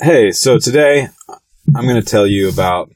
Hey, so today I'm going to tell you about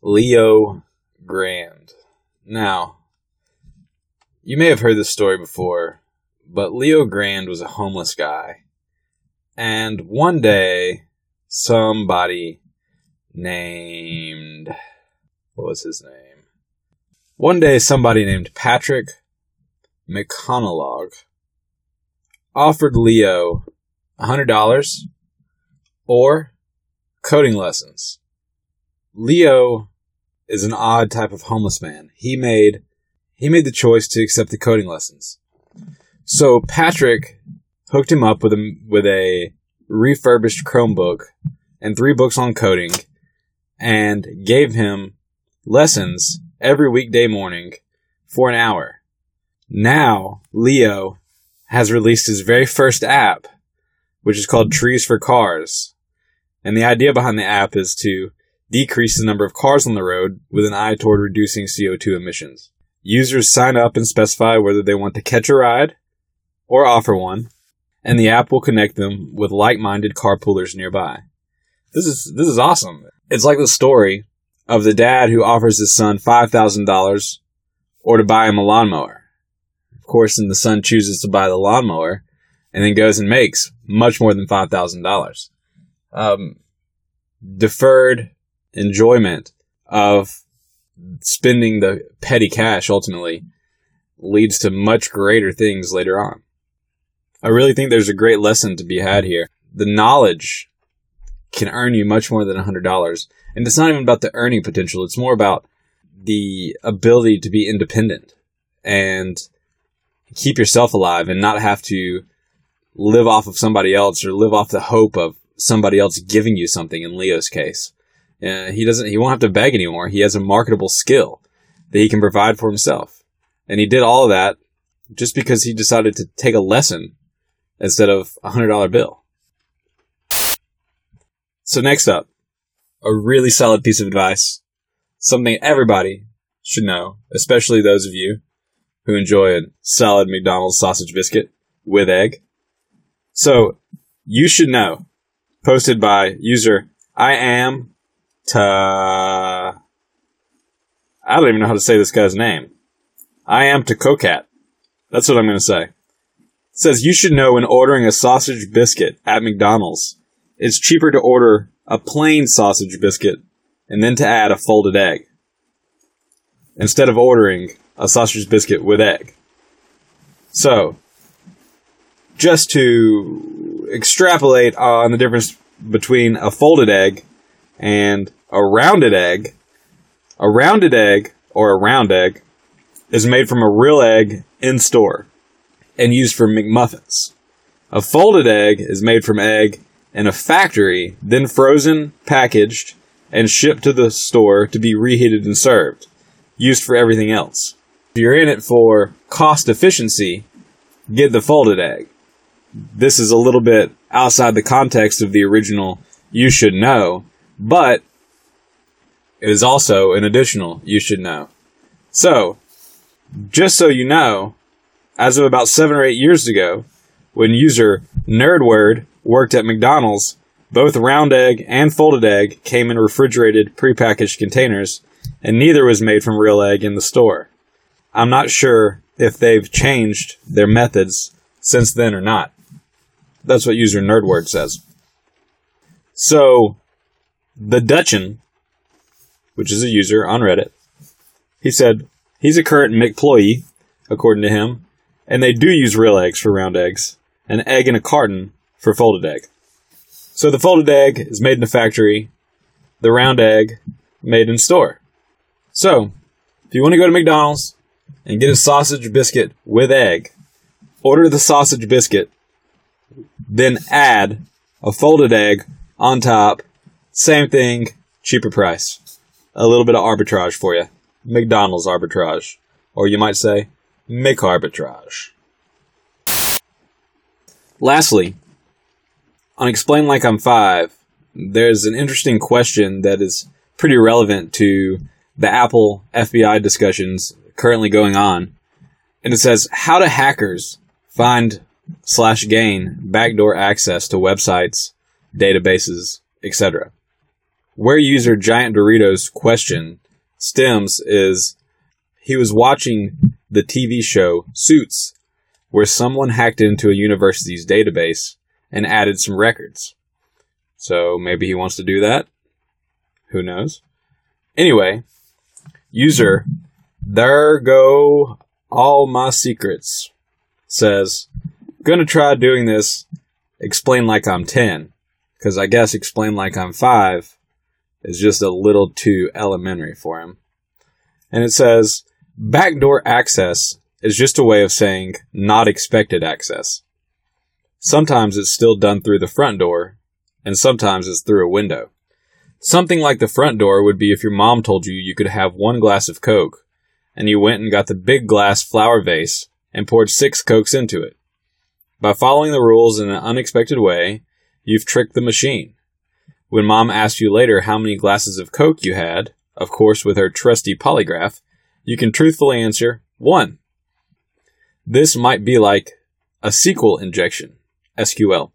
Leo Grand. Now, you may have heard this story before, but Leo Grand was a homeless guy. And one day, somebody named. What was his name? One day, somebody named Patrick McConlogue offered Leo $100 or coding lessons. Leo is an odd type of homeless man. He made he made the choice to accept the coding lessons. So Patrick hooked him up with a with a refurbished Chromebook and three books on coding and gave him lessons every weekday morning for an hour. Now Leo has released his very first app, which is called Trees for Cars. And the idea behind the app is to decrease the number of cars on the road with an eye toward reducing CO2 emissions. Users sign up and specify whether they want to catch a ride or offer one, and the app will connect them with like-minded carpoolers nearby. This is this is awesome. It's like the story of the dad who offers his son $5,000 or to buy him a lawnmower. Of course, and the son chooses to buy the lawnmower and then goes and makes much more than $5,000. Um, deferred enjoyment of spending the petty cash ultimately leads to much greater things later on. I really think there's a great lesson to be had here. The knowledge can earn you much more than $100. And it's not even about the earning potential, it's more about the ability to be independent and keep yourself alive and not have to live off of somebody else or live off the hope of somebody else giving you something in Leo's case. Uh, he doesn't, he won't have to beg anymore. He has a marketable skill that he can provide for himself. And he did all of that just because he decided to take a lesson instead of a hundred dollar bill. So next up, a really solid piece of advice. Something everybody should know, especially those of you who enjoy a solid McDonald's sausage biscuit with egg. So you should know, posted by user I am Ta. I don't even know how to say this guy's name. I am to Cocat. That's what I'm going to say. It says you should know when ordering a sausage biscuit at McDonald's, it's cheaper to order a plain sausage biscuit and then to add a folded egg instead of ordering a sausage biscuit with egg. So, just to extrapolate on the difference between a folded egg and a rounded egg, a rounded egg or a round egg is made from a real egg in store and used for McMuffins. A folded egg is made from egg in a factory, then frozen, packaged, and shipped to the store to be reheated and served, used for everything else. If you're in it for cost efficiency, get the folded egg. This is a little bit outside the context of the original you should know, but it is also an additional you should know. So, just so you know, as of about seven or eight years ago, when user Nerdword worked at McDonald's, both round egg and folded egg came in refrigerated, prepackaged containers, and neither was made from real egg in the store. I'm not sure if they've changed their methods since then or not. That's what user Nerdword says. So, the Dutchin which is a user on Reddit. He said he's a current McPloyee, according to him, and they do use real eggs for round eggs, an egg in a carton for folded egg. So the folded egg is made in a factory, the round egg made in store. So, if you want to go to McDonald's and get a sausage biscuit with egg, order the sausage biscuit, then add a folded egg on top, same thing, cheaper price a little bit of arbitrage for you. McDonald's arbitrage. Or you might say, arbitrage. Lastly, on Explain Like I'm Five, there's an interesting question that is pretty relevant to the Apple FBI discussions currently going on. And it says, How do hackers find slash gain backdoor access to websites databases, etc. Where user Giant Doritos question stems is he was watching the TV show Suits, where someone hacked into a university's database and added some records. So maybe he wants to do that. Who knows? Anyway, user, there go all my secrets, says, gonna try doing this, explain like I'm 10, because I guess explain like I'm 5 is just a little too elementary for him. And it says, backdoor access is just a way of saying not expected access. Sometimes it's still done through the front door, and sometimes it's through a window. Something like the front door would be if your mom told you you could have one glass of Coke, and you went and got the big glass flower vase and poured six Cokes into it. By following the rules in an unexpected way, you've tricked the machine. When mom asks you later how many glasses of Coke you had, of course with her trusty polygraph, you can truthfully answer, one. This might be like a SQL injection, SQL.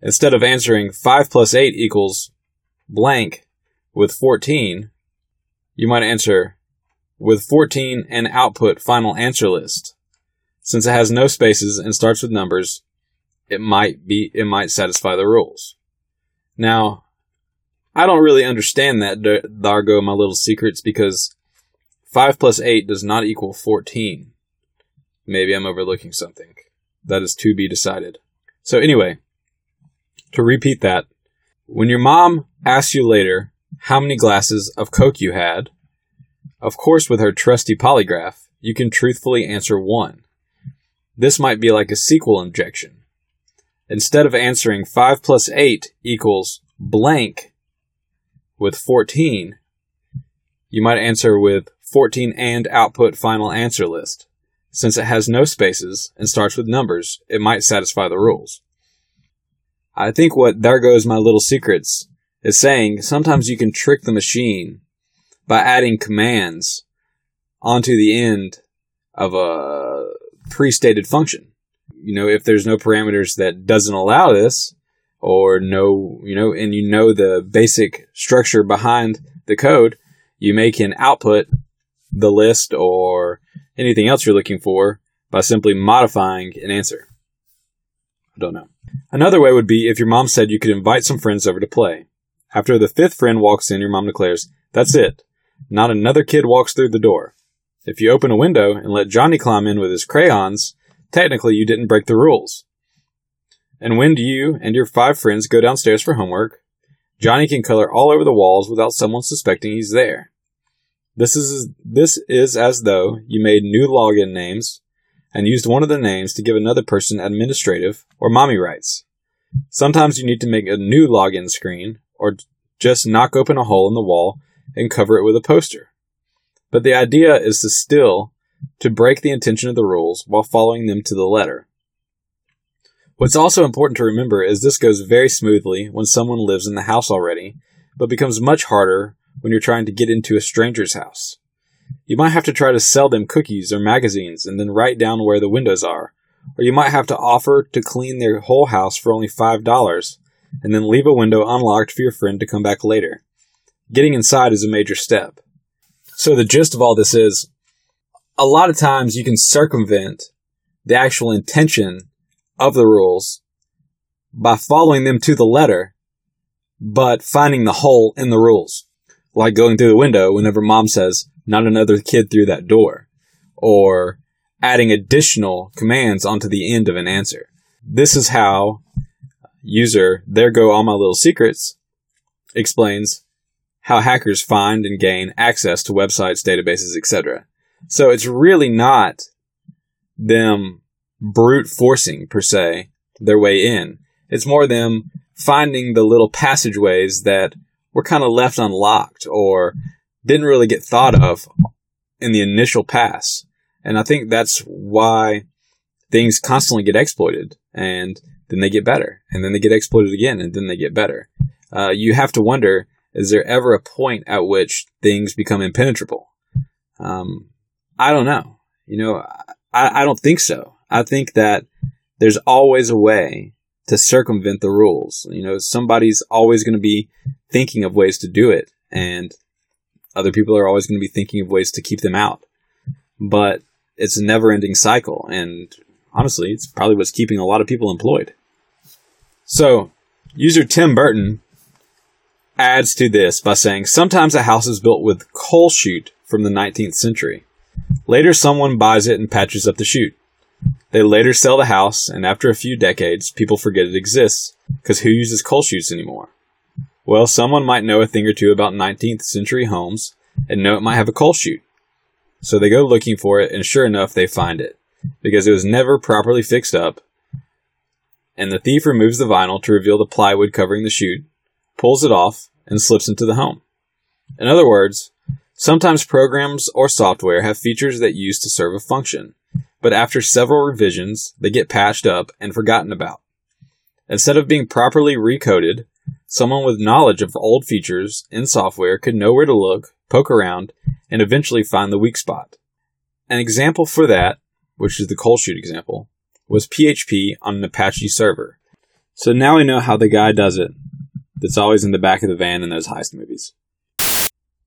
Instead of answering 5 plus 8 equals blank with 14, you might answer with 14 and output final answer list. Since it has no spaces and starts with numbers, it might be it might satisfy the rules. Now, I don't really understand that, Dargo, my little secrets, because 5 plus 8 does not equal 14. Maybe I'm overlooking something. That is to be decided. So, anyway, to repeat that, when your mom asks you later how many glasses of Coke you had, of course, with her trusty polygraph, you can truthfully answer one. This might be like a SQL injection. Instead of answering 5 plus 8 equals blank with 14, you might answer with 14 and output final answer list. Since it has no spaces and starts with numbers, it might satisfy the rules. I think what There Goes My Little Secrets is saying sometimes you can trick the machine by adding commands onto the end of a pre-stated function. You know, if there's no parameters that doesn't allow this, or no, you know, and you know the basic structure behind the code, you make an output the list or anything else you're looking for by simply modifying an answer. I don't know. Another way would be if your mom said you could invite some friends over to play. After the fifth friend walks in, your mom declares, That's it. Not another kid walks through the door. If you open a window and let Johnny climb in with his crayons, technically you didn't break the rules. And when you and your five friends go downstairs for homework, Johnny can color all over the walls without someone suspecting he's there. This is this is as though you made new login names and used one of the names to give another person administrative or mommy rights. Sometimes you need to make a new login screen or just knock open a hole in the wall and cover it with a poster. But the idea is to still to break the intention of the rules while following them to the letter. What's also important to remember is this goes very smoothly when someone lives in the house already, but becomes much harder when you're trying to get into a stranger's house. You might have to try to sell them cookies or magazines and then write down where the windows are. Or you might have to offer to clean their whole house for only $5 and then leave a window unlocked for your friend to come back later. Getting inside is a major step. So the gist of all this is a lot of times you can circumvent the actual intention of the rules by following them to the letter, but finding the hole in the rules. Like going through the window whenever mom says, not another kid through that door, or adding additional commands onto the end of an answer. This is how user, there go all my little secrets, explains how hackers find and gain access to websites, databases, etc. So it's really not them brute forcing per se their way in. It's more them finding the little passageways that were kind of left unlocked or didn't really get thought of in the initial pass. And I think that's why things constantly get exploited and then they get better and then they get exploited again and then they get better. Uh, you have to wonder, is there ever a point at which things become impenetrable? Um, I don't know. You know, I, I don't think so. I think that there's always a way to circumvent the rules. You know, somebody's always going to be thinking of ways to do it, and other people are always going to be thinking of ways to keep them out. But it's a never ending cycle, and honestly, it's probably what's keeping a lot of people employed. So, user Tim Burton adds to this by saying sometimes a house is built with coal chute from the 19th century. Later, someone buys it and patches up the chute. They later sell the house, and after a few decades, people forget it exists because who uses coal chutes anymore? Well, someone might know a thing or two about 19th century homes and know it might have a coal chute. So they go looking for it, and sure enough, they find it because it was never properly fixed up. And the thief removes the vinyl to reveal the plywood covering the chute, pulls it off, and slips into the home. In other words, sometimes programs or software have features that used to serve a function, but after several revisions, they get patched up and forgotten about. Instead of being properly recoded, someone with knowledge of old features in software could know where to look, poke around, and eventually find the weak spot. An example for that, which is the chute example, was PHP on an Apache server. So now we know how the guy does it that's always in the back of the van in those heist movies.